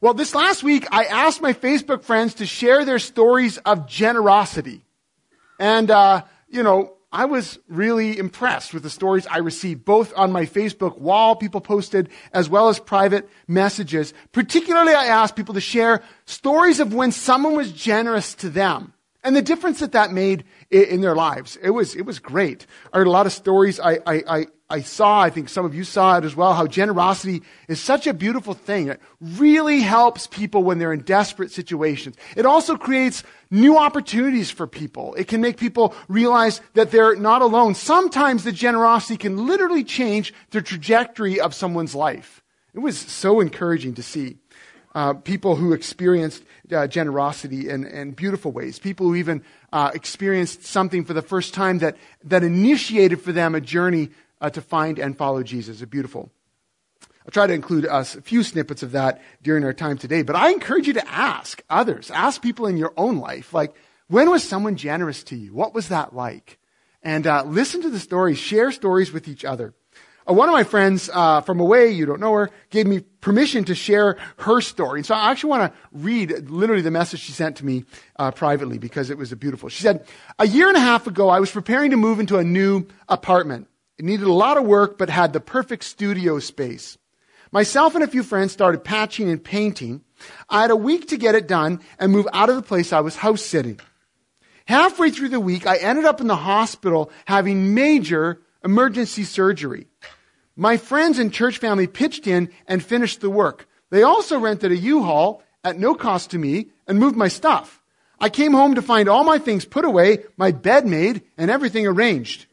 Well, this last week, I asked my Facebook friends to share their stories of generosity. And, uh, you know, I was really impressed with the stories I received, both on my Facebook wall, people posted, as well as private messages. Particularly, I asked people to share stories of when someone was generous to them and the difference that that made in their lives. It was, it was great. I heard a lot of stories. I, I, I I saw, I think some of you saw it as well, how generosity is such a beautiful thing. It really helps people when they're in desperate situations. It also creates new opportunities for people. It can make people realize that they're not alone. Sometimes the generosity can literally change the trajectory of someone's life. It was so encouraging to see. Uh, people who experienced uh, generosity in, in, beautiful ways. People who even uh, experienced something for the first time that, that initiated for them a journey uh, to find and follow Jesus. It's beautiful. I'll try to include us a few snippets of that during our time today, but I encourage you to ask others, ask people in your own life, like, when was someone generous to you? What was that like? And uh, listen to the stories, share stories with each other. Uh, one of my friends uh, from away, you don't know her, gave me permission to share her story. And so I actually want to read literally the message she sent to me uh, privately because it was beautiful. She said, A year and a half ago, I was preparing to move into a new apartment. It needed a lot of work, but had the perfect studio space. Myself and a few friends started patching and painting. I had a week to get it done and move out of the place I was house sitting. Halfway through the week, I ended up in the hospital having major emergency surgery. My friends and church family pitched in and finished the work. They also rented a U-Haul at no cost to me and moved my stuff. I came home to find all my things put away, my bed made, and everything arranged.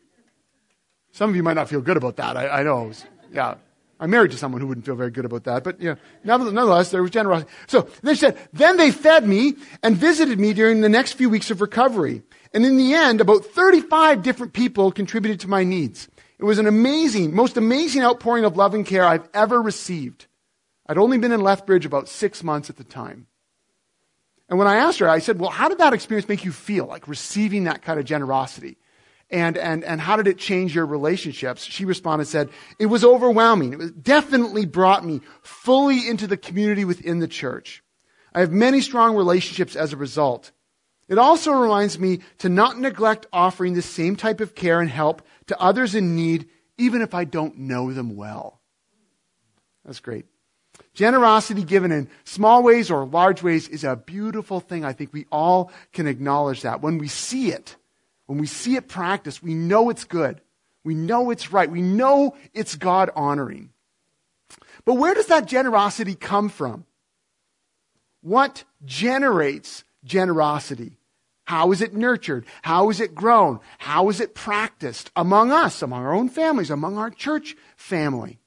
Some of you might not feel good about that. I, I know. Yeah. I'm married to someone who wouldn't feel very good about that, but you know, nonetheless, there was generosity. So they said, then they fed me and visited me during the next few weeks of recovery. And in the end, about 35 different people contributed to my needs. It was an amazing, most amazing outpouring of love and care I've ever received. I'd only been in Lethbridge about six months at the time. And when I asked her, I said, well, how did that experience make you feel, like receiving that kind of generosity? And, and, and how did it change your relationships? She responded, said, it was overwhelming. It was definitely brought me fully into the community within the church. I have many strong relationships as a result. It also reminds me to not neglect offering the same type of care and help to others in need, even if I don't know them well. That's great. Generosity given in small ways or large ways is a beautiful thing. I think we all can acknowledge that. When we see it, when we see it practiced, we know it's good. We know it's right. We know it's God honoring. But where does that generosity come from? What generates generosity? How is it nurtured? How is it grown? How is it practiced among us, among our own families, among our church family?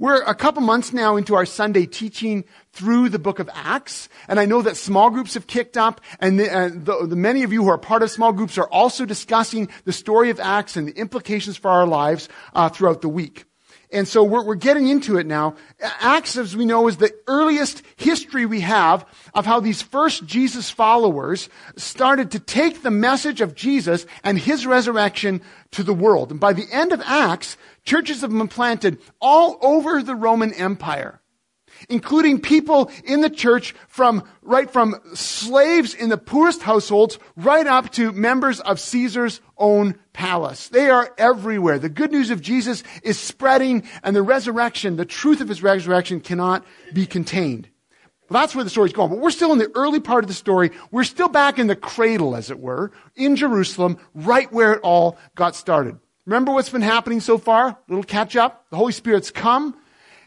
We're a couple months now into our Sunday teaching through the book of Acts, and I know that small groups have kicked up, and the, the, the many of you who are part of small groups are also discussing the story of Acts and the implications for our lives uh, throughout the week. And so we're, we're getting into it now. Acts, as we know, is the earliest history we have of how these first Jesus followers started to take the message of Jesus and his resurrection to the world. And by the end of Acts, churches have been planted all over the Roman Empire including people in the church from, right from slaves in the poorest households right up to members of Caesar's own palace. They are everywhere. The good news of Jesus is spreading and the resurrection, the truth of his resurrection cannot be contained. Well, that's where the story's going. But we're still in the early part of the story. We're still back in the cradle, as it were, in Jerusalem, right where it all got started. Remember what's been happening so far? Little catch up. The Holy Spirit's come.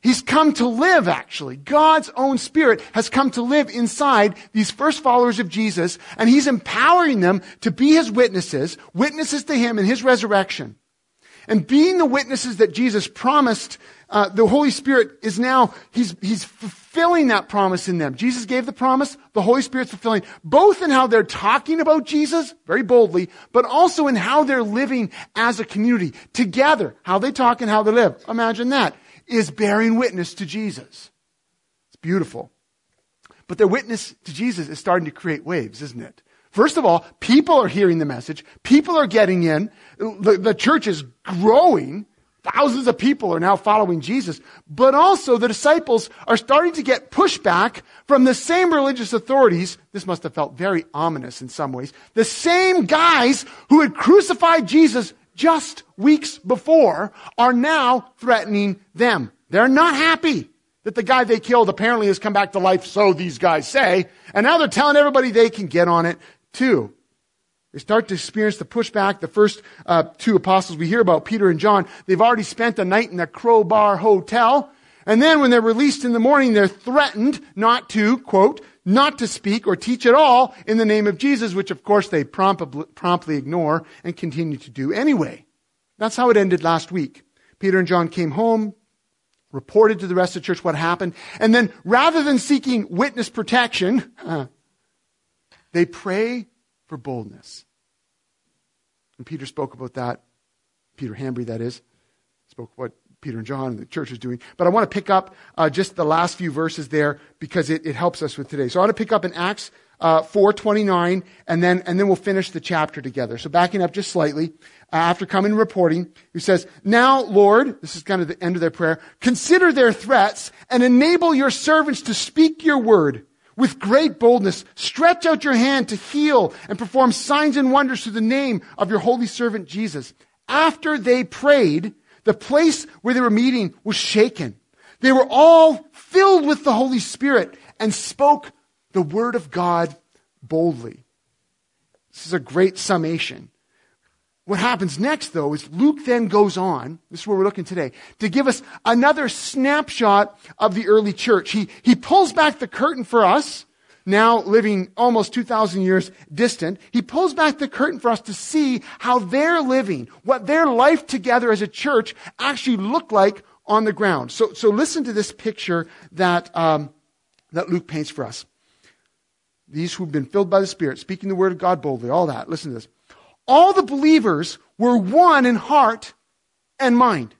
He's come to live, actually. God's own Spirit has come to live inside these first followers of Jesus, and He's empowering them to be His witnesses, witnesses to Him and His resurrection. And being the witnesses that Jesus promised, uh, the Holy Spirit is now, he's, he's fulfilling that promise in them. Jesus gave the promise, the Holy Spirit's fulfilling, both in how they're talking about Jesus, very boldly, but also in how they're living as a community, together, how they talk and how they live. Imagine that, is bearing witness to Jesus. It's beautiful. But their witness to Jesus is starting to create waves, isn't it? First of all, people are hearing the message. People are getting in. The, the, church is growing. Thousands of people are now following Jesus. But also the disciples are starting to get pushback from the same religious authorities. This must have felt very ominous in some ways. The same guys who had crucified Jesus just weeks before are now threatening them. They're not happy that the guy they killed apparently has come back to life, so these guys say. And now they're telling everybody they can get on it too. They start to experience the pushback. The first uh, two apostles we hear about, Peter and John, they've already spent the night in the Crowbar Hotel. And then when they're released in the morning, they're threatened not to, quote, not to speak or teach at all in the name of Jesus, which of course they promptly ignore and continue to do anyway. That's how it ended last week. Peter and John came home, reported to the rest of the church what happened, and then rather than seeking witness protection, they pray for boldness. And Peter spoke about that. Peter Hambury, that is, spoke what Peter and John and the church is doing. But I want to pick up uh, just the last few verses there because it, it, helps us with today. So I want to pick up in Acts uh, 4.29 and then, and then we'll finish the chapter together. So backing up just slightly, uh, after coming and reporting, he says, Now, Lord, this is kind of the end of their prayer, consider their threats and enable your servants to speak your word with great boldness, stretch out your hand to heal and perform signs and wonders through the name of your holy servant Jesus. After they prayed, the place where they were meeting was shaken. They were all filled with the Holy Spirit and spoke the word of God boldly. This is a great summation. What happens next, though, is Luke then goes on, this is where we're looking today, to give us another snapshot of the early church. He, he pulls back the curtain for us, now living almost 2,000 years distant. He pulls back the curtain for us to see how they're living, what their life together as a church actually looked like on the ground. So, so listen to this picture that, um, that Luke paints for us. These who've been filled by the Spirit, speaking the word of God boldly, all that. Listen to this all the believers were one in heart and mind.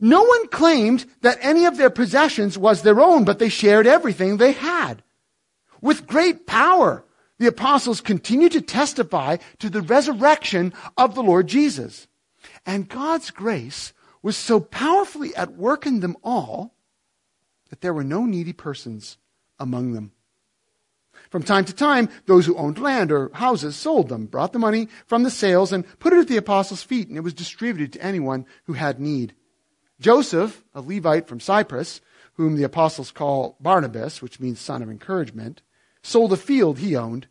No one claimed that any of their possessions was their own, but they shared everything they had. With great power, the apostles continued to testify to the resurrection of the Lord Jesus. And God's grace was so powerfully at work in them all that there were no needy persons among them. From time to time, those who owned land or houses sold them, brought the money from the sales, and put it at the apostles' feet, and it was distributed to anyone who had need. Joseph, a Levite from Cyprus, whom the apostles call Barnabas, which means son of encouragement, sold a field he owned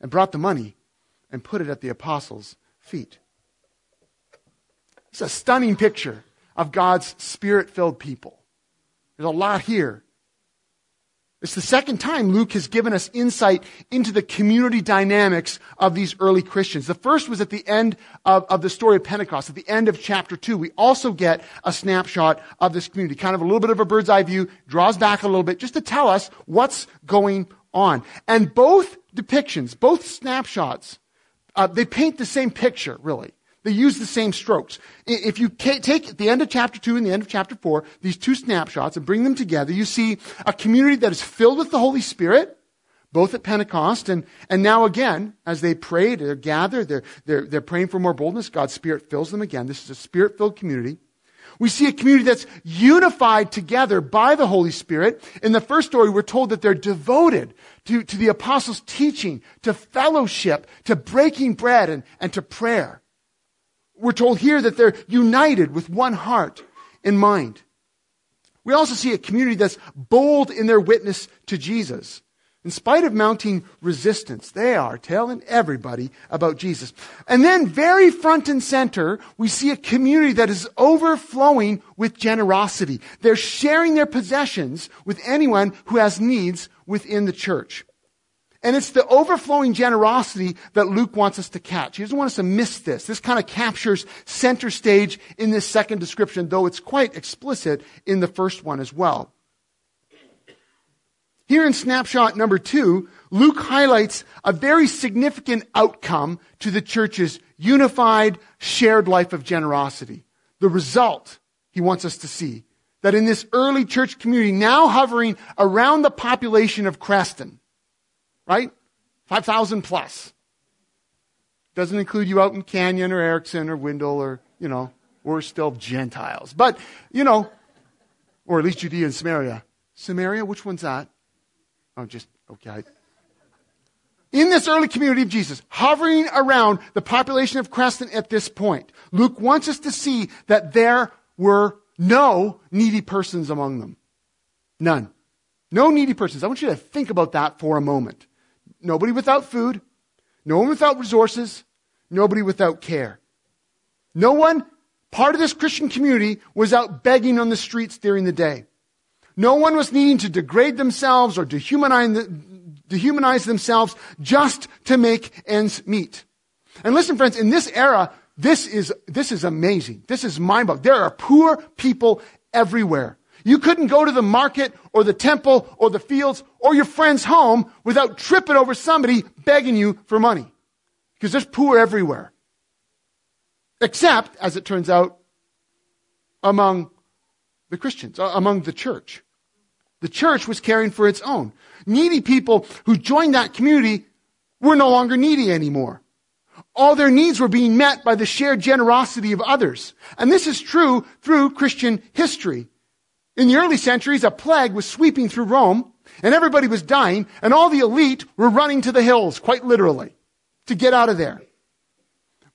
and brought the money and put it at the apostles' feet. It's a stunning picture of God's spirit filled people. There's a lot here. It's the second time Luke has given us insight into the community dynamics of these early Christians. The first was at the end of, of, the story of Pentecost, at the end of chapter two. We also get a snapshot of this community, kind of a little bit of a bird's eye view, draws back a little bit just to tell us what's going on. And both depictions, both snapshots, uh, they paint the same picture, really. They use the same strokes. If you take the end of chapter 2 and the end of chapter 4, these two snapshots, and bring them together, you see a community that is filled with the Holy Spirit, both at Pentecost and, and now again, as they pray, they're gathered, they're, they're, they're praying for more boldness. God's Spirit fills them again. This is a Spirit filled community. We see a community that's unified together by the Holy Spirit. In the first story, we're told that they're devoted to, to the apostles' teaching, to fellowship, to breaking bread, and, and to prayer. We're told here that they're united with one heart and mind. We also see a community that's bold in their witness to Jesus. In spite of mounting resistance, they are telling everybody about Jesus. And then very front and center, we see a community that is overflowing with generosity. They're sharing their possessions with anyone who has needs within the church. And it's the overflowing generosity that Luke wants us to catch. He doesn't want us to miss this. This kind of captures center stage in this second description, though it's quite explicit in the first one as well. Here in snapshot number two, Luke highlights a very significant outcome to the church's unified, shared life of generosity. The result he wants us to see that in this early church community, now hovering around the population of Creston, right? 5,000 plus. Doesn't include you out in Canyon or Erickson or Wynndel or, you know, we're still Gentiles. But, you know, or at least Judea and Samaria. Samaria, which one's that? Oh, just, okay. In this early community of Jesus, hovering around the population of Creston at this point, Luke wants us to see that there were no needy persons among them. None. No needy persons. I want you to think about that for a moment. Nobody without food. No one without resources. Nobody without care. No one, part of this Christian community, was out begging on the streets during the day. No one was needing to degrade themselves or dehumanize, themselves just to make ends meet. And listen, friends, in this era, this is, this is amazing. This is mind-boggling. There are poor people everywhere. You couldn't go to the market or the temple or the fields or your friend's home without tripping over somebody begging you for money. Because there's poor everywhere. Except, as it turns out, among the Christians, among the church. The church was caring for its own. Needy people who joined that community were no longer needy anymore. All their needs were being met by the shared generosity of others. And this is true through Christian history. In the early centuries, a plague was sweeping through Rome, and everybody was dying, and all the elite were running to the hills, quite literally, to get out of there.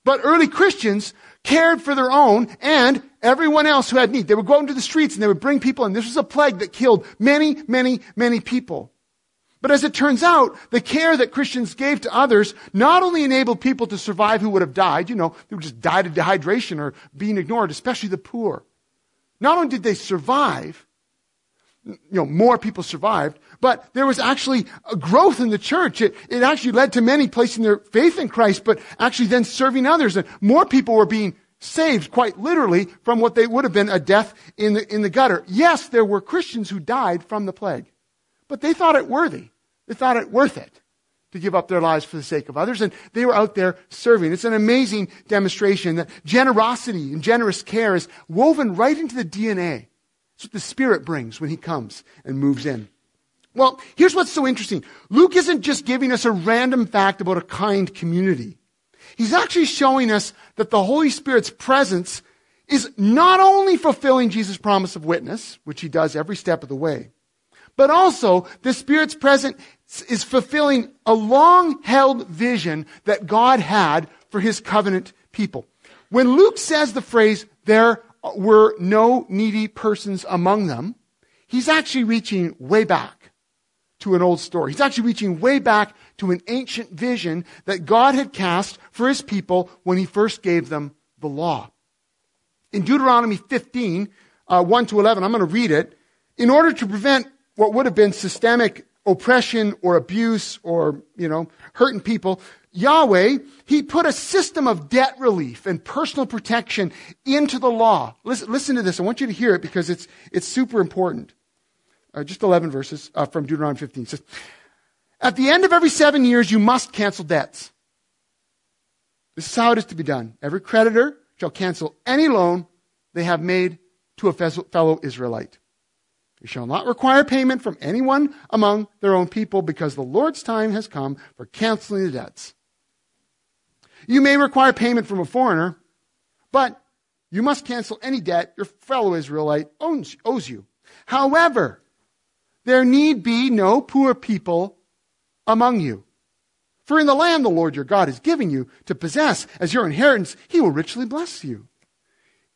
But early Christians cared for their own and everyone else who had need. They would go into the streets and they would bring people, and this was a plague that killed many, many, many people. But as it turns out, the care that Christians gave to others not only enabled people to survive who would have died, you know, they would just die of dehydration or being ignored, especially the poor. Not only did they survive, you know, more people survived, but there was actually a growth in the church. It, it actually led to many placing their faith in Christ, but actually then serving others. And more people were being saved, quite literally, from what they would have been a death in the, in the gutter. Yes, there were Christians who died from the plague, but they thought it worthy. They thought it worth it to give up their lives for the sake of others. And they were out there serving. It's an amazing demonstration that generosity and generous care is woven right into the DNA. It's what the Spirit brings when He comes and moves in. Well, here's what's so interesting. Luke isn't just giving us a random fact about a kind community. He's actually showing us that the Holy Spirit's presence is not only fulfilling Jesus' promise of witness, which he does every step of the way, but also the Spirit's presence is fulfilling a long held vision that God had for his covenant people. When Luke says the phrase, there were no needy persons among them, he's actually reaching way back to an old story. He's actually reaching way back to an ancient vision that God had cast for his people when he first gave them the law. In Deuteronomy 15, uh, 1 to 11, I'm going to read it. In order to prevent what would have been systemic oppression or abuse or, you know, hurting people, Yahweh, He put a system of debt relief and personal protection into the law. Listen, listen to this. I want you to hear it because it's, it's super important. Uh, just 11 verses uh, from Deuteronomy 15. It says, At the end of every seven years, you must cancel debts. This is how it is to be done. Every creditor shall cancel any loan they have made to a fellow Israelite. You shall not require payment from anyone among their own people because the Lord's time has come for canceling the debts. You may require payment from a foreigner, but you must cancel any debt your fellow Israelite owns, owes you. However, there need be no poor people among you. For in the land the Lord your God is giving you to possess as your inheritance, he will richly bless you.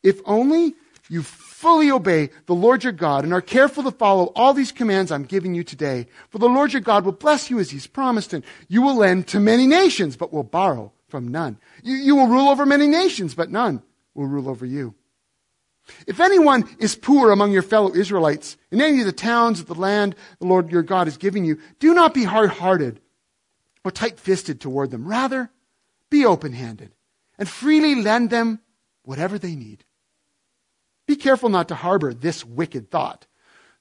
If only you fully obey the Lord your God and are careful to follow all these commands I'm giving you today, for the Lord your God will bless you as he's promised, and you will lend to many nations, but will borrow from none. You, you will rule over many nations, but none will rule over you. If anyone is poor among your fellow Israelites in any of the towns of the land the Lord your God is giving you, do not be hard hearted or tight fisted toward them. Rather, be open handed and freely lend them whatever they need. Be careful not to harbor this wicked thought.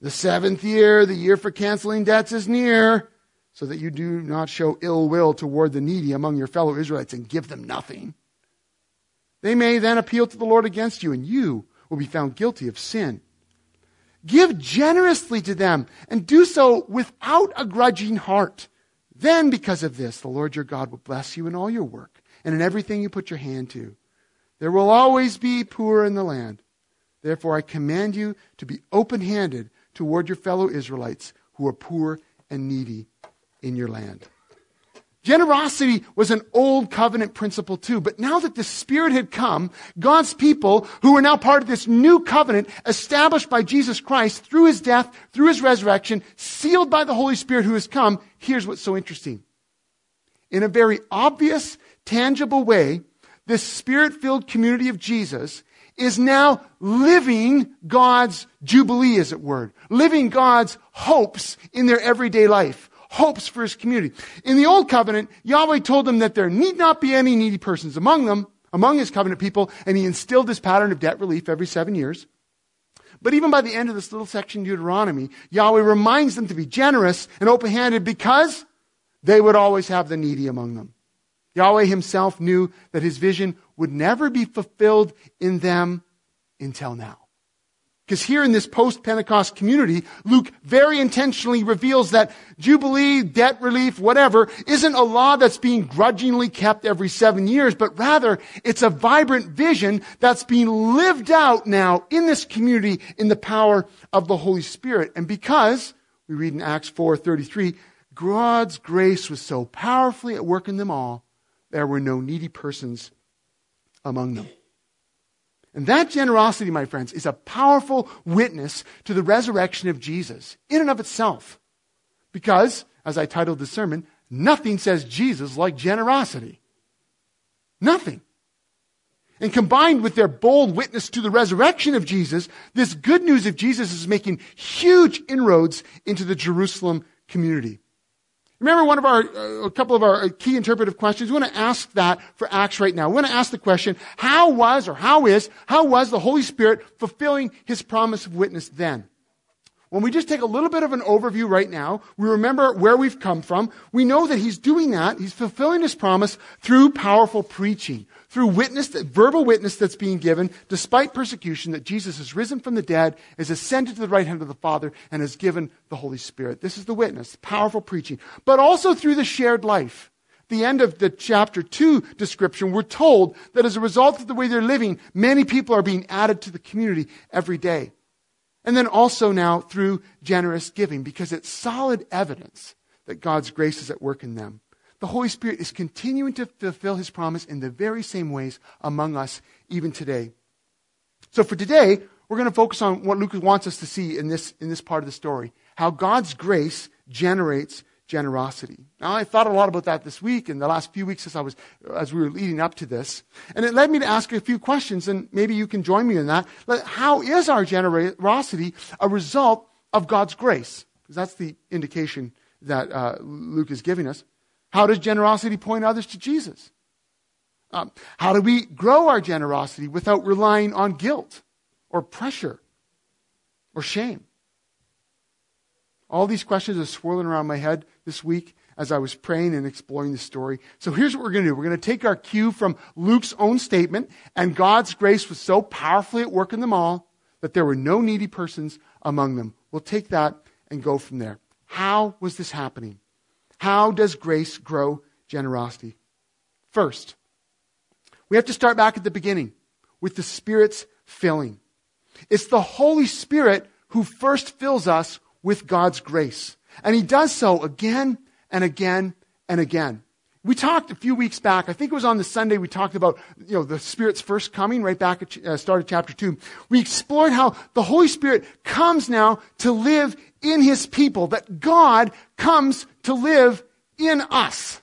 The seventh year, the year for canceling debts, is near, so that you do not show ill will toward the needy among your fellow Israelites and give them nothing. They may then appeal to the Lord against you, and you will be found guilty of sin. Give generously to them, and do so without a grudging heart. Then, because of this, the Lord your God will bless you in all your work and in everything you put your hand to. There will always be poor in the land. Therefore, I command you to be open handed toward your fellow Israelites who are poor and needy in your land. Generosity was an old covenant principle too, but now that the Spirit had come, God's people, who are now part of this new covenant established by Jesus Christ through his death, through his resurrection, sealed by the Holy Spirit who has come, here's what's so interesting. In a very obvious, tangible way, this Spirit filled community of Jesus is now living God's jubilee, as it were, living God's hopes in their everyday life hopes for his community. In the old covenant, Yahweh told them that there need not be any needy persons among them, among his covenant people, and he instilled this pattern of debt relief every seven years. But even by the end of this little section, Deuteronomy, Yahweh reminds them to be generous and open handed because they would always have the needy among them. Yahweh himself knew that his vision would never be fulfilled in them until now. Because here in this post Pentecost community, Luke very intentionally reveals that Jubilee, debt relief, whatever, isn't a law that's being grudgingly kept every seven years, but rather it's a vibrant vision that's being lived out now in this community in the power of the Holy Spirit. And because, we read in Acts 4.33, God's grace was so powerfully at work in them all, there were no needy persons among them. And that generosity, my friends, is a powerful witness to the resurrection of Jesus in and of itself. Because, as I titled the sermon, nothing says Jesus like generosity. Nothing. And combined with their bold witness to the resurrection of Jesus, this good news of Jesus is making huge inroads into the Jerusalem community. Remember one of our, uh, a couple of our key interpretive questions? We want to ask that for Acts right now. We want to ask the question, how was or how is, how was the Holy Spirit fulfilling His promise of witness then? When we just take a little bit of an overview right now, we remember where we've come from. We know that He's doing that. He's fulfilling His promise through powerful preaching, through witness, verbal witness that's being given, despite persecution, that Jesus has risen from the dead, is ascended to the right hand of the Father, and has given the Holy Spirit. This is the witness, powerful preaching. But also through the shared life. The end of the chapter 2 description, we're told that as a result of the way they're living, many people are being added to the community every day. And then also now through generous giving, because it's solid evidence that God's grace is at work in them the Holy Spirit is continuing to fulfill his promise in the very same ways among us even today. So for today, we're going to focus on what Luke wants us to see in this, in this part of the story. How God's grace generates generosity. Now, I thought a lot about that this week and the last few weeks as I was, as we were leading up to this. And it led me to ask a few questions and maybe you can join me in that. How is our generosity a result of God's grace? Because that's the indication that uh, Luke is giving us. How does generosity point others to Jesus? Um, how do we grow our generosity without relying on guilt or pressure or shame? All these questions are swirling around my head this week as I was praying and exploring the story. So here's what we're going to do. We're going to take our cue from Luke's own statement, and God's grace was so powerfully at work in them all that there were no needy persons among them. We'll take that and go from there. How was this happening? How does grace grow generosity? First, we have to start back at the beginning with the Spirit's filling. It's the Holy Spirit who first fills us with God's grace. And He does so again and again and again. We talked a few weeks back, I think it was on the Sunday we talked about, you know, the Spirit's first coming, right back at uh, start of chapter 2. We explored how the Holy Spirit comes now to live in His people, that God comes to live in us.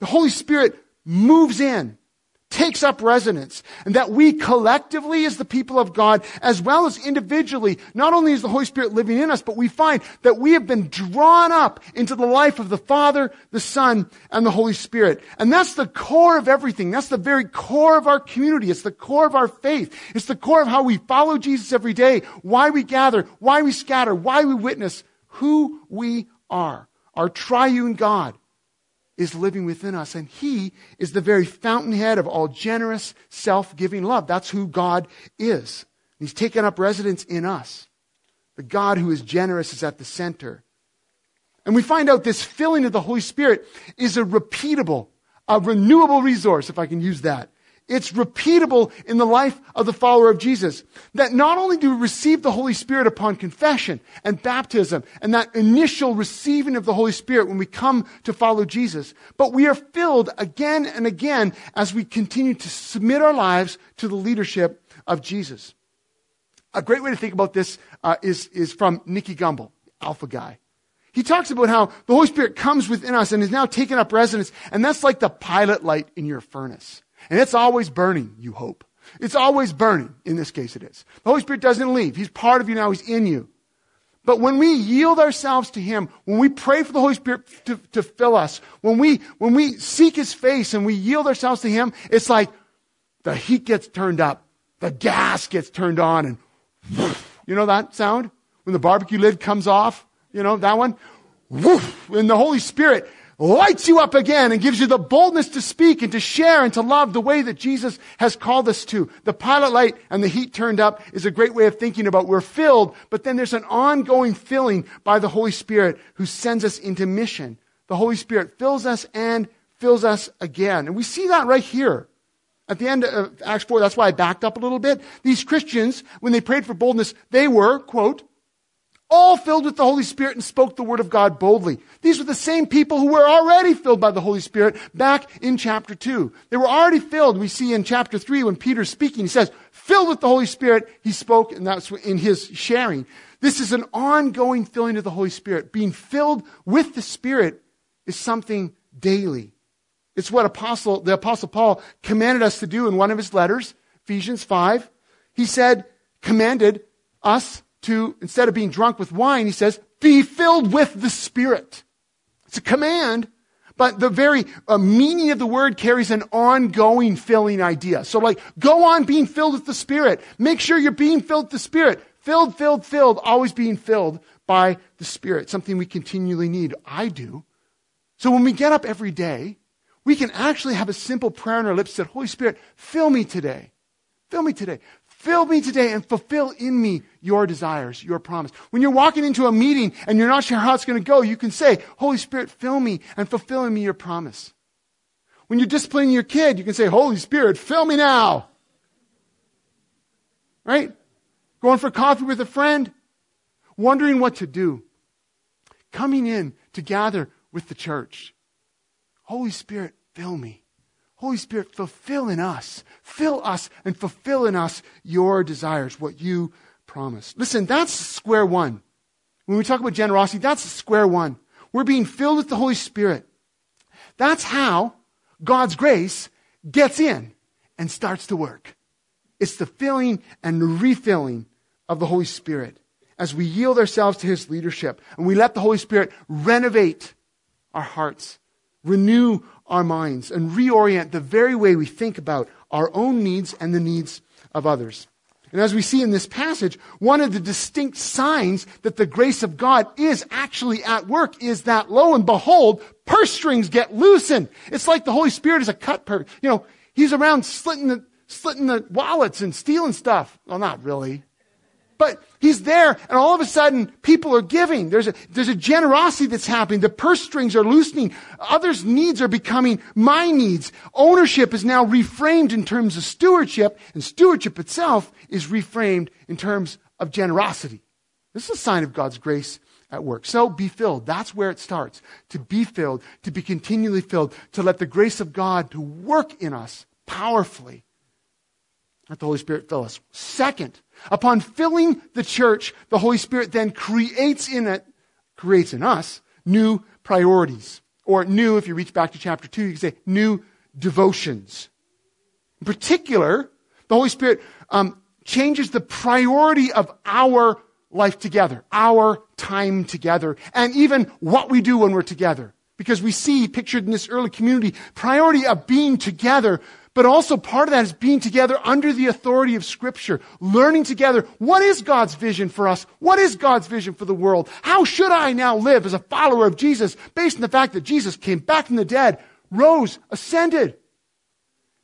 The Holy Spirit moves in, takes up resonance and that we collectively as the people of God, as well as individually, not only is the Holy Spirit living in us, but we find that we have been drawn up into the life of the Father, the Son, and the Holy Spirit. And that's the core of everything. That's the very core of our community. It's the core of our faith. It's the core of how we follow Jesus every day, why we gather, why we scatter, why we witness, who we are. Our triune God is living within us, and He is the very fountainhead of all generous, self giving love. That's who God is. He's taken up residence in us. The God who is generous is at the center. And we find out this filling of the Holy Spirit is a repeatable, a renewable resource, if I can use that. It's repeatable in the life of the follower of Jesus. That not only do we receive the Holy Spirit upon confession and baptism and that initial receiving of the Holy Spirit when we come to follow Jesus, but we are filled again and again as we continue to submit our lives to the leadership of Jesus. A great way to think about this uh, is, is from Nicky Gumbel, Alpha Guy. He talks about how the Holy Spirit comes within us and is now taken up residence, and that's like the pilot light in your furnace. And it's always burning, you hope. It's always burning. In this case, it is. The Holy Spirit doesn't leave. He's part of you now. He's in you. But when we yield ourselves to Him, when we pray for the Holy Spirit to, to fill us, when we, when we seek His face and we yield ourselves to Him, it's like the heat gets turned up, the gas gets turned on, and you know that sound? When the barbecue lid comes off? You know that one? Woof, and the Holy Spirit lights you up again and gives you the boldness to speak and to share and to love the way that Jesus has called us to. The pilot light and the heat turned up is a great way of thinking about we're filled, but then there's an ongoing filling by the Holy Spirit who sends us into mission. The Holy Spirit fills us and fills us again. And we see that right here. At the end of Acts 4, that's why I backed up a little bit. These Christians, when they prayed for boldness, they were, quote, all filled with the Holy Spirit and spoke the word of God boldly. These were the same people who were already filled by the Holy Spirit back in chapter 2. They were already filled. We see in chapter 3 when Peter's speaking, he says, filled with the Holy Spirit, he spoke, and that's in his sharing. This is an ongoing filling of the Holy Spirit. Being filled with the Spirit is something daily. It's what apostle, the apostle Paul commanded us to do in one of his letters, Ephesians 5. He said, commanded us to, instead of being drunk with wine, he says, be filled with the Spirit. It's a command, but the very uh, meaning of the word carries an ongoing filling idea. So like, go on being filled with the Spirit. Make sure you're being filled with the Spirit. Filled, filled, filled, always being filled by the Spirit. Something we continually need. I do. So when we get up every day, we can actually have a simple prayer on our lips that, Holy Spirit, fill me today. Fill me today. Fill me today and fulfill in me your desires, your promise. When you're walking into a meeting and you're not sure how it's going to go, you can say, Holy Spirit, fill me and fulfill in me your promise. When you're disciplining your kid, you can say, Holy Spirit, fill me now. Right? Going for coffee with a friend, wondering what to do. Coming in to gather with the church. Holy Spirit, fill me. Holy Spirit, fulfill in us, fill us and fulfill in us your desires, what you promised. Listen, that's square one. When we talk about generosity, that's square one. We're being filled with the Holy Spirit. That's how God's grace gets in and starts to work. It's the filling and refilling of the Holy Spirit as we yield ourselves to His leadership and we let the Holy Spirit renovate our hearts, renew our minds and reorient the very way we think about our own needs and the needs of others. And as we see in this passage, one of the distinct signs that the grace of God is actually at work is that lo and behold, purse strings get loosened. It's like the Holy Spirit is a cut purse. You know, he's around slitting the, slitting the wallets and stealing stuff. Well, not really. But he's there, and all of a sudden, people are giving. There's a, there's a generosity that's happening. The purse strings are loosening. Others' needs are becoming my needs. Ownership is now reframed in terms of stewardship, and stewardship itself is reframed in terms of generosity. This is a sign of God's grace at work. So be filled. That's where it starts. To be filled, to be continually filled, to let the grace of God to work in us powerfully. Let the Holy Spirit fill us. Second, Upon filling the church, the Holy Spirit then creates in it, creates in us new priorities. Or new, if you reach back to chapter 2, you can say new devotions. In particular, the Holy Spirit um, changes the priority of our life together, our time together, and even what we do when we're together. Because we see pictured in this early community priority of being together, but also part of that is being together under the authority of Scripture, learning together what is God's vision for us? What is God's vision for the world? How should I now live as a follower of Jesus based on the fact that Jesus came back from the dead, rose, ascended?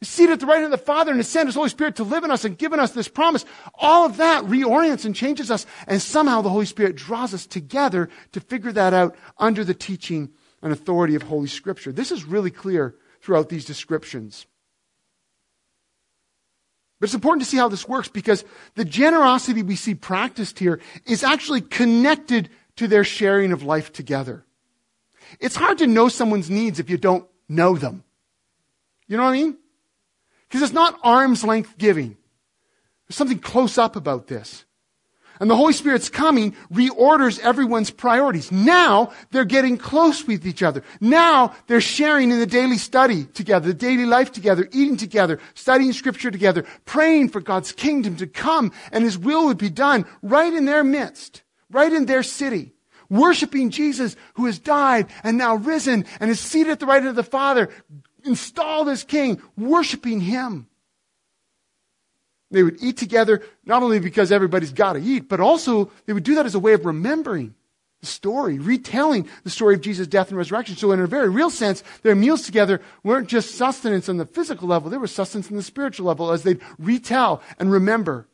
is seated at the right hand of the Father and has sent His Holy Spirit to live in us and given us this promise. All of that reorients and changes us. And somehow the Holy Spirit draws us together to figure that out under the teaching and authority of Holy Scripture. This is really clear throughout these descriptions. But it's important to see how this works because the generosity we see practiced here is actually connected to their sharing of life together. It's hard to know someone's needs if you don't know them. You know what I mean? Because it's not arm's length giving. There's something close up about this. And the Holy Spirit's coming reorders everyone's priorities. Now they're getting close with each other. Now they're sharing in the daily study together, the daily life together, eating together, studying scripture together, praying for God's kingdom to come and His will would be done right in their midst, right in their city. Worshiping Jesus who has died and now risen and is seated at the right hand of the Father, installed as king, worshiping him. They would eat together, not only because everybody's got to eat, but also they would do that as a way of remembering the story, retelling the story of Jesus' death and resurrection. So in a very real sense, their meals together weren't just sustenance on the physical level, they were sustenance on the spiritual level as they'd retell and remember.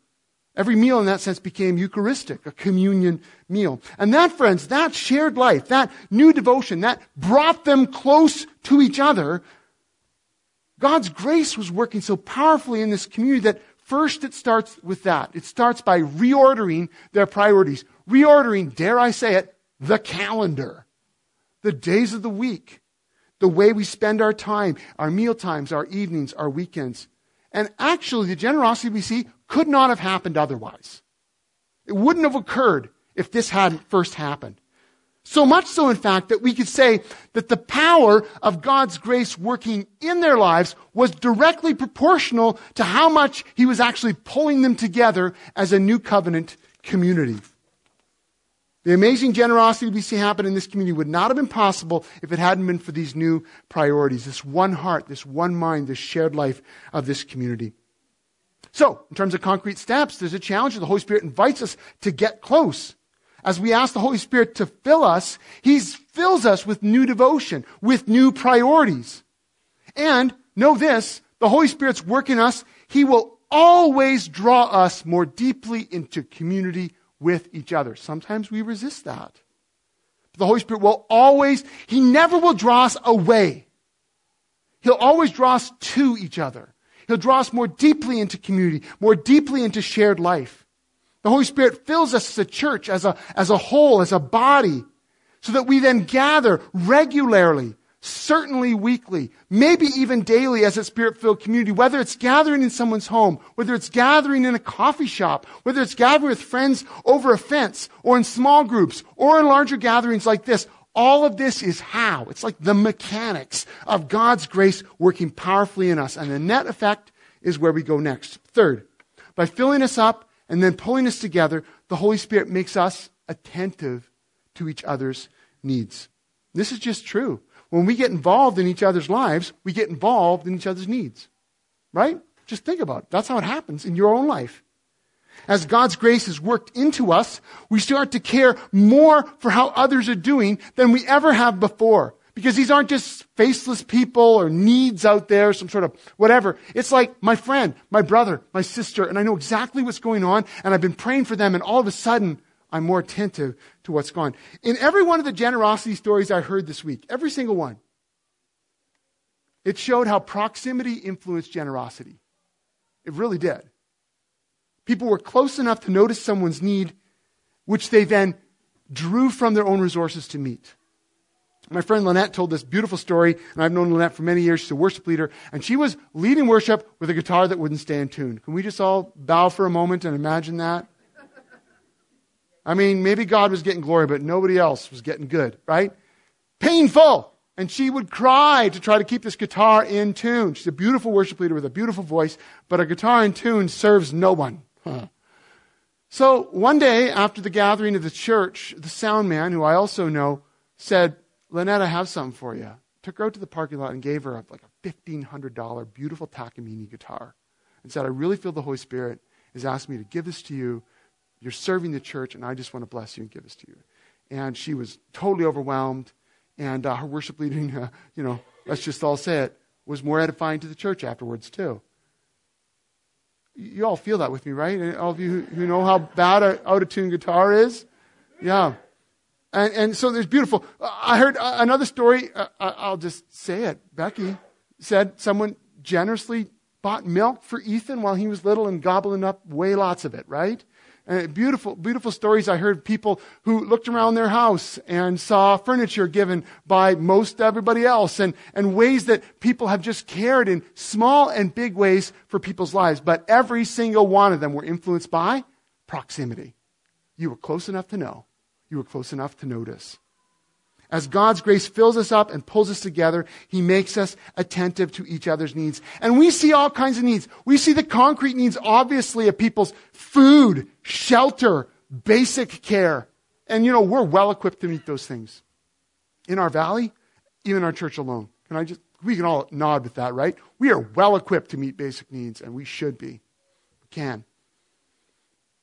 Every meal in that sense became Eucharistic, a communion meal. And that, friends, that shared life, that new devotion, that brought them close to each other God's grace was working so powerfully in this community that first it starts with that. It starts by reordering their priorities. Reordering, dare I say it, the calendar. The days of the week. The way we spend our time, our meal times, our evenings, our weekends. And actually, the generosity we see could not have happened otherwise. It wouldn't have occurred if this hadn't first happened. So much so, in fact, that we could say that the power of God's grace working in their lives was directly proportional to how much He was actually pulling them together as a new covenant community. The amazing generosity we see happen in this community would not have been possible if it hadn't been for these new priorities, this one heart, this one mind, this shared life of this community. So, in terms of concrete steps, there's a challenge. The Holy Spirit invites us to get close as we ask the Holy Spirit to fill us, He fills us with new devotion, with new priorities. And know this, the Holy Spirit's work in us, He will always draw us more deeply into community with each other. Sometimes we resist that. But the Holy Spirit will always, He never will draw us away. He'll always draw us to each other. He'll draw us more deeply into community, more deeply into shared life. The Holy Spirit fills us as a church, as a, as a whole, as a body, so that we then gather regularly, certainly weekly, maybe even daily as a spirit filled community, whether it's gathering in someone's home, whether it's gathering in a coffee shop, whether it's gathering with friends over a fence, or in small groups, or in larger gatherings like this. All of this is how. It's like the mechanics of God's grace working powerfully in us. And the net effect is where we go next. Third, by filling us up and then pulling us together, the Holy Spirit makes us attentive to each other's needs. This is just true. When we get involved in each other's lives, we get involved in each other's needs. Right? Just think about it. That's how it happens in your own life. As God's grace is worked into us, we start to care more for how others are doing than we ever have before. Because these aren't just faceless people or needs out there, some sort of whatever. It's like my friend, my brother, my sister, and I know exactly what's going on, and I've been praying for them, and all of a sudden, I'm more attentive to what's on. In every one of the generosity stories I heard this week, every single one, it showed how proximity influenced generosity. It really did. People were close enough to notice someone's need, which they then drew from their own resources to meet. My friend Lynette told this beautiful story, and I've known Lynette for many years. She's a worship leader, and she was leading worship with a guitar that wouldn't stay in tune. Can we just all bow for a moment and imagine that? I mean, maybe God was getting glory, but nobody else was getting good, right? Painful. And she would cry to try to keep this guitar in tune. She's a beautiful worship leader with a beautiful voice, but a guitar in tune serves no one. So one day after the gathering of the church, the sound man, who I also know, said, Lynette, I have something for you. Took her out to the parking lot and gave her a, like a $1,500 beautiful Takamine guitar and said, I really feel the Holy Spirit has asked me to give this to you. You're serving the church, and I just want to bless you and give this to you. And she was totally overwhelmed and uh, her worship leading, uh, you know, let's just all say it, was more edifying to the church afterwards, too. You all feel that with me, right? all of you who know how bad an out of tune guitar is? Yeah. And, and so there's beautiful. I heard another story. Uh, I'll just say it. Becky said someone generously bought milk for Ethan while he was little and gobbling up way lots of it, right? Uh, beautiful, beautiful stories. I heard people who looked around their house and saw furniture given by most everybody else and, and ways that people have just cared in small and big ways for people's lives. But every single one of them were influenced by proximity. You were close enough to know. You were close enough to notice. As God's grace fills us up and pulls us together, He makes us attentive to each other's needs. And we see all kinds of needs. We see the concrete needs, obviously, of people's food, shelter, basic care. And, you know, we're well equipped to meet those things. In our valley, even our church alone. Can I just, we can all nod with that, right? We are well equipped to meet basic needs, and we should be. We can.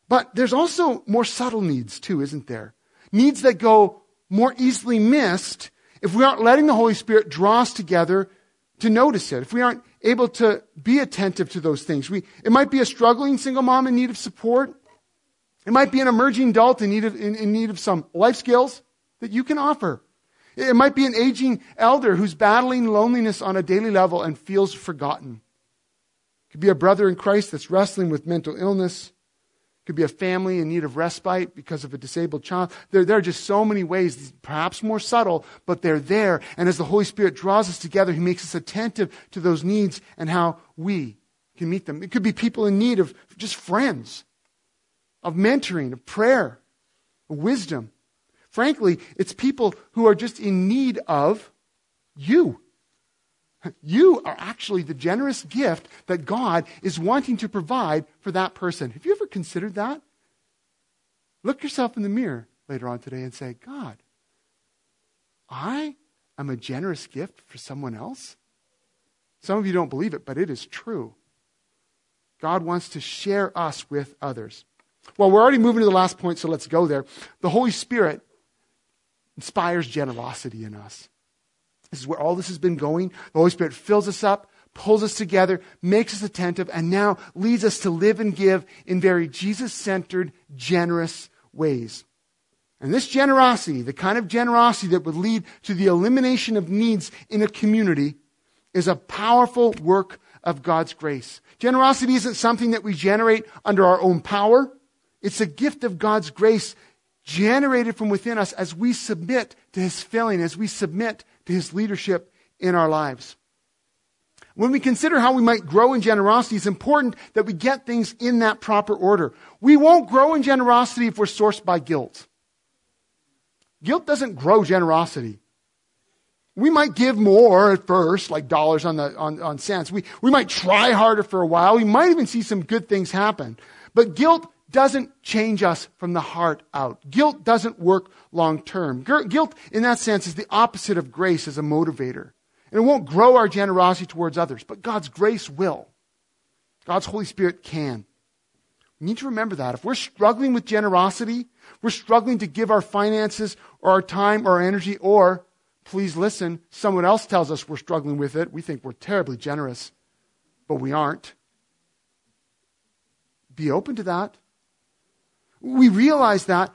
But there's also more subtle needs, too, isn't there? Needs that go more easily missed if we aren't letting the Holy Spirit draw us together to notice it. If we aren't able to be attentive to those things. We, it might be a struggling single mom in need of support. It might be an emerging adult in need of, in, in need of some life skills that you can offer. It might be an aging elder who's battling loneliness on a daily level and feels forgotten. It could be a brother in Christ that's wrestling with mental illness could be a family in need of respite because of a disabled child. There, there are just so many ways, perhaps more subtle, but they're there. And as the Holy Spirit draws us together, He makes us attentive to those needs and how we can meet them. It could be people in need of just friends, of mentoring, of prayer, of wisdom. Frankly, it's people who are just in need of you. You are actually the generous gift that God is wanting to provide for that person. Have you ever considered that? Look yourself in the mirror later on today and say, God, I am a generous gift for someone else. Some of you don't believe it, but it is true. God wants to share us with others. Well, we're already moving to the last point, so let's go there. The Holy Spirit inspires generosity in us. This is where all this has been going. The Holy Spirit fills us up, pulls us together, makes us attentive, and now leads us to live and give in very Jesus centered, generous ways. And this generosity, the kind of generosity that would lead to the elimination of needs in a community, is a powerful work of God's grace. Generosity isn't something that we generate under our own power. It's a gift of God's grace generated from within us as we submit to His filling, as we submit to his leadership in our lives. When we consider how we might grow in generosity, it's important that we get things in that proper order. We won't grow in generosity if we're sourced by guilt. Guilt doesn't grow generosity. We might give more at first, like dollars on, the, on, on cents. We, we might try harder for a while. We might even see some good things happen. But guilt doesn't change us from the heart out. Guilt doesn't work long term. Guilt, in that sense, is the opposite of grace as a motivator. And it won't grow our generosity towards others, but God's grace will. God's Holy Spirit can. We need to remember that. If we're struggling with generosity, we're struggling to give our finances or our time or our energy, or, please listen, someone else tells us we're struggling with it. We think we're terribly generous, but we aren't. Be open to that we realize that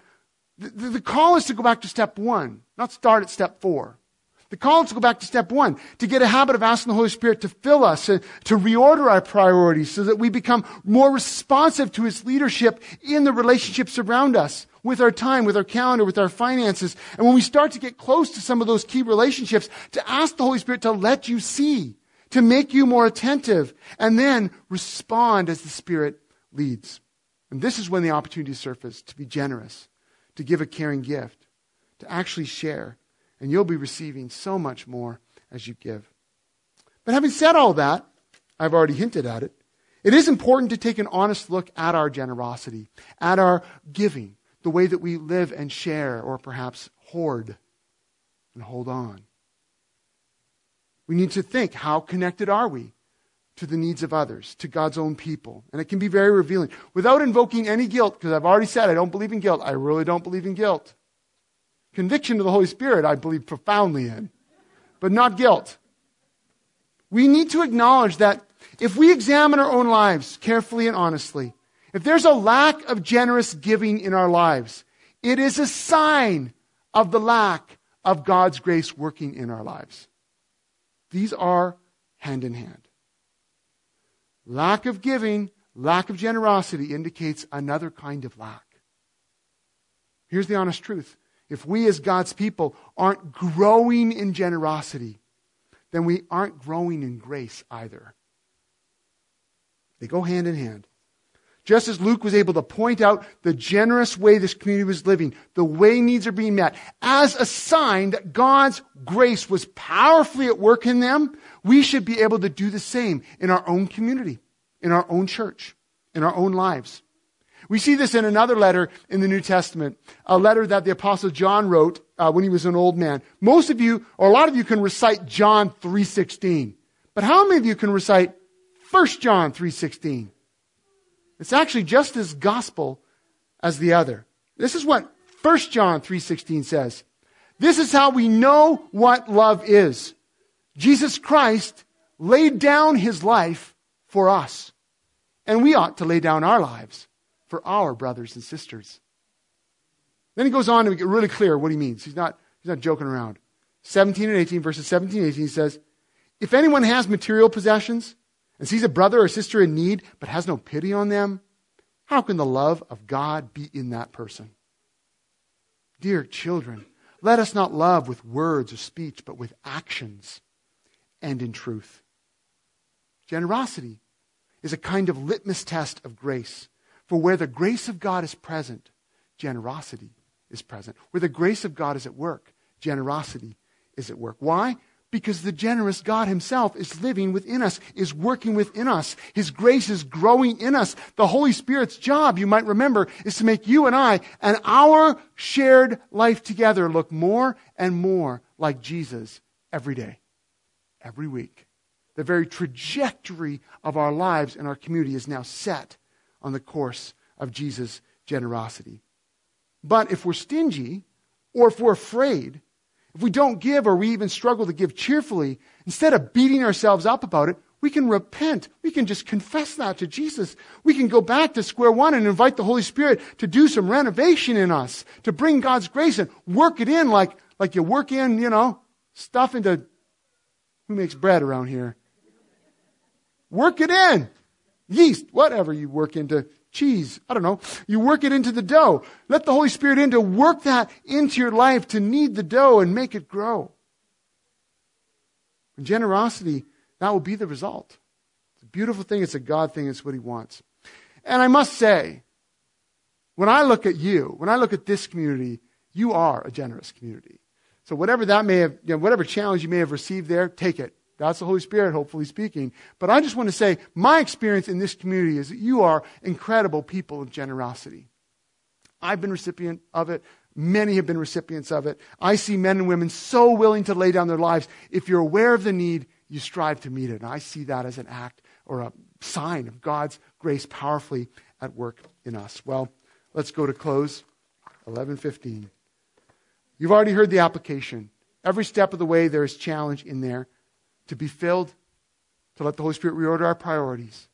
the, the call is to go back to step one, not start at step four. The call is to go back to step one, to get a habit of asking the Holy Spirit to fill us, to, to reorder our priorities so that we become more responsive to His leadership in the relationships around us, with our time, with our calendar, with our finances. And when we start to get close to some of those key relationships, to ask the Holy Spirit to let you see, to make you more attentive, and then respond as the Spirit leads. And this is when the opportunity surfaces to be generous, to give a caring gift, to actually share. and you'll be receiving so much more as you give. But having said all that, I've already hinted at it. It is important to take an honest look at our generosity, at our giving, the way that we live and share, or perhaps hoard and hold on. We need to think how connected are we to the needs of others, to God's own people? And it can be very revealing. Without invoking any guilt, because I've already said I don't believe in guilt. I really don't believe in guilt. Conviction of the Holy Spirit, I believe profoundly in, but not guilt. We need to acknowledge that if we examine our own lives carefully and honestly, if there's a lack of generous giving in our lives, it is a sign of the lack of God's grace working in our lives. These are hand in hand. Lack of giving, lack of generosity indicates another kind of lack. Here's the honest truth. If we as God's people aren't growing in generosity, then we aren't growing in grace either. They go hand in hand. Just as Luke was able to point out the generous way this community was living, the way needs are being met, as a sign that God's grace was powerfully at work in them, we should be able to do the same in our own community, in our own church, in our own lives. We see this in another letter in the New Testament, a letter that the Apostle John wrote uh, when he was an old man. Most of you, or a lot of you, can recite John 3.16. But how many of you can recite 1 John 3.16? It's actually just as gospel as the other. This is what 1 John 3:16 says. This is how we know what love is. Jesus Christ laid down his life for us. And we ought to lay down our lives for our brothers and sisters. Then he goes on to it really clear what he means. He's not, he's not joking around. 17 and 18, verses 17 and 18, he says, If anyone has material possessions and sees a brother or sister in need but has no pity on them, how can the love of God be in that person? Dear children, let us not love with words or speech, but with actions and in truth. Generosity is a kind of litmus test of grace. For where the grace of God is present, generosity is present. Where the grace of God is at work, generosity is at work. Why? Because the generous God Himself is living within us, is working within us. His grace is growing in us. The Holy Spirit's job, you might remember, is to make you and I and our shared life together look more and more like Jesus every day, every week. The very trajectory of our lives and our community is now set on the course of Jesus' generosity. But if we're stingy, or if we're afraid, if we don't give or we even struggle to give cheerfully, instead of beating ourselves up about it, we can repent. We can just confess that to Jesus. We can go back to square one and invite the Holy Spirit to do some renovation in us, to bring God's grace and work it in like, like you work in, you know, stuff into, who makes bread around here? Work it in. Yeast, whatever you work into cheese. I don't know. You work it into the dough. Let the Holy Spirit in to work that into your life to knead the dough and make it grow. And generosity, that will be the result. It's a beautiful thing. It's a God thing. It's what He wants. And I must say, when I look at you, when I look at this community, you are a generous community. So whatever that may have, you know, whatever challenge you may have received there, take it. That's the Holy Spirit, hopefully speaking. But I just want to say, my experience in this community is that you are incredible people of generosity. I've been recipient of it. Many have been recipients of it. I see men and women so willing to lay down their lives. If you're aware of the need, you strive to meet it. And I see that as an act or a sign of God's grace powerfully at work in us. Well, let's go to close. 11:15. You've already heard the application. Every step of the way there is challenge in there to be filled, to let the Holy Spirit reorder our priorities,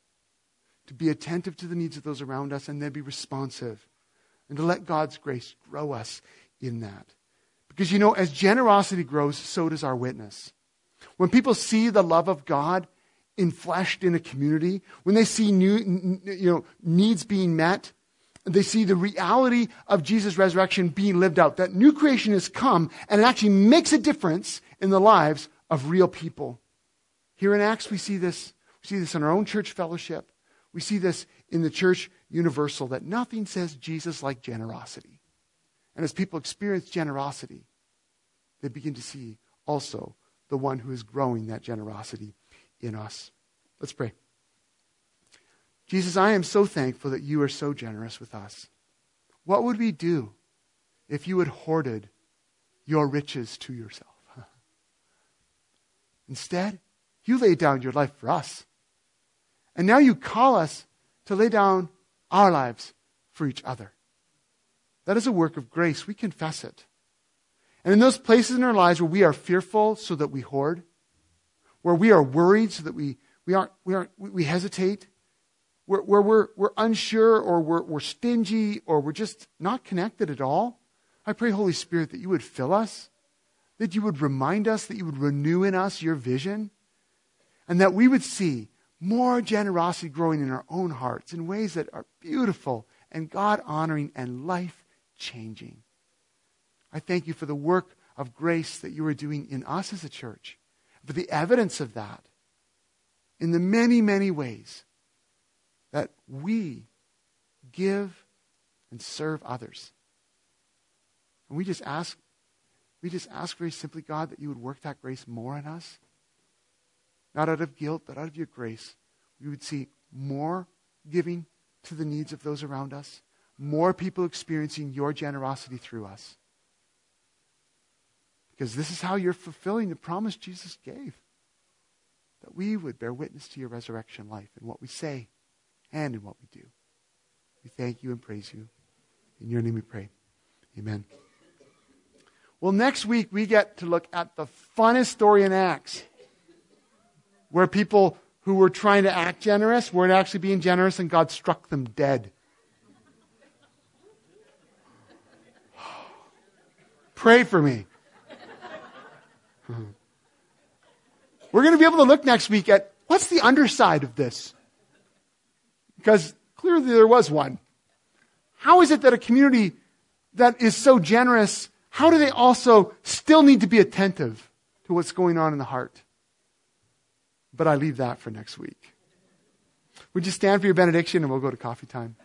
to be attentive to the needs of those around us, and then be responsive, and to let God's grace grow us in that. Because you know, as generosity grows, so does our witness. When people see the love of God infleshed in a community, when they see new, you know, needs being met, they see the reality of Jesus' resurrection being lived out, that new creation has come and it actually makes a difference in the lives of real people. Here in Acts, we see this. We see this in our own church fellowship. We see this in the church universal that nothing says Jesus like generosity. And as people experience generosity, they begin to see also the one who is growing that generosity in us. Let's pray. Jesus, I am so thankful that you are so generous with us. What would we do if you had hoarded your riches to yourself? Instead, you laid down your life for us. And now you call us to lay down our lives for each other. That is a work of grace. We confess it. And in those places in our lives where we are fearful so that we hoard, where we are worried so that we, we, aren't, we, aren't, we hesitate, where, where we're, we're unsure or we're, we're stingy or we're just not connected at all, I pray, Holy Spirit, that you would fill us, that you would remind us, that you would renew in us your vision, and that we would see more generosity growing in our own hearts in ways that are beautiful and God honoring and life changing. I thank you for the work of grace that you are doing in us as a church, for the evidence of that in the many, many ways that we give and serve others. And we just ask, we just ask very simply, God, that you would work that grace more in us. Not out of guilt, but out of your grace. We would see more giving to the needs of those around us, more people experiencing your generosity through us. Because this is how you're fulfilling the promise Jesus gave that we would bear witness to your resurrection life in what we say and in what we do. We thank you and praise you. In your name we pray. Amen. Well, next week we get to look at the funnest story in Acts where people who were trying to act generous weren't actually being generous and God struck them dead. Pray for me. We're going to be able to look next week at what's the underside of this? Because clearly there was one. How is it that a community that is so generous, how do they also still need to be attentive to what's going on in the heart? But I leave that for next week. Would you stand for your benediction and we'll go to coffee time?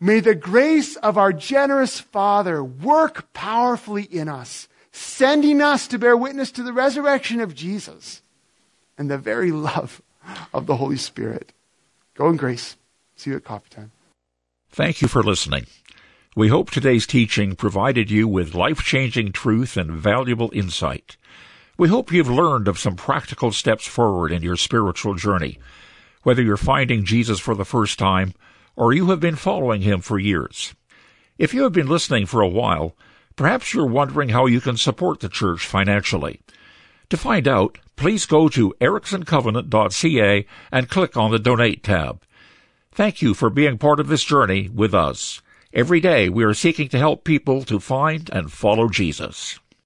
May the grace of our generous Father work powerfully in us, sending us to bear witness to the resurrection of Jesus and the very love of the Holy Spirit. Go in grace. See you at coffee time. Thank you for listening. We hope today's teaching provided you with life-changing truth and valuable insight. We hope you've learned of some practical steps forward in your spiritual journey. Whether you're finding Jesus for the first time or you have been following him for years. If you have been listening for a while, perhaps you're wondering how you can support the church financially. To find out, please go to ericksoncovenant.ca and click on the Donate tab. Thank you for being part of this journey with us. Every day we are seeking to help people to find and follow Jesus.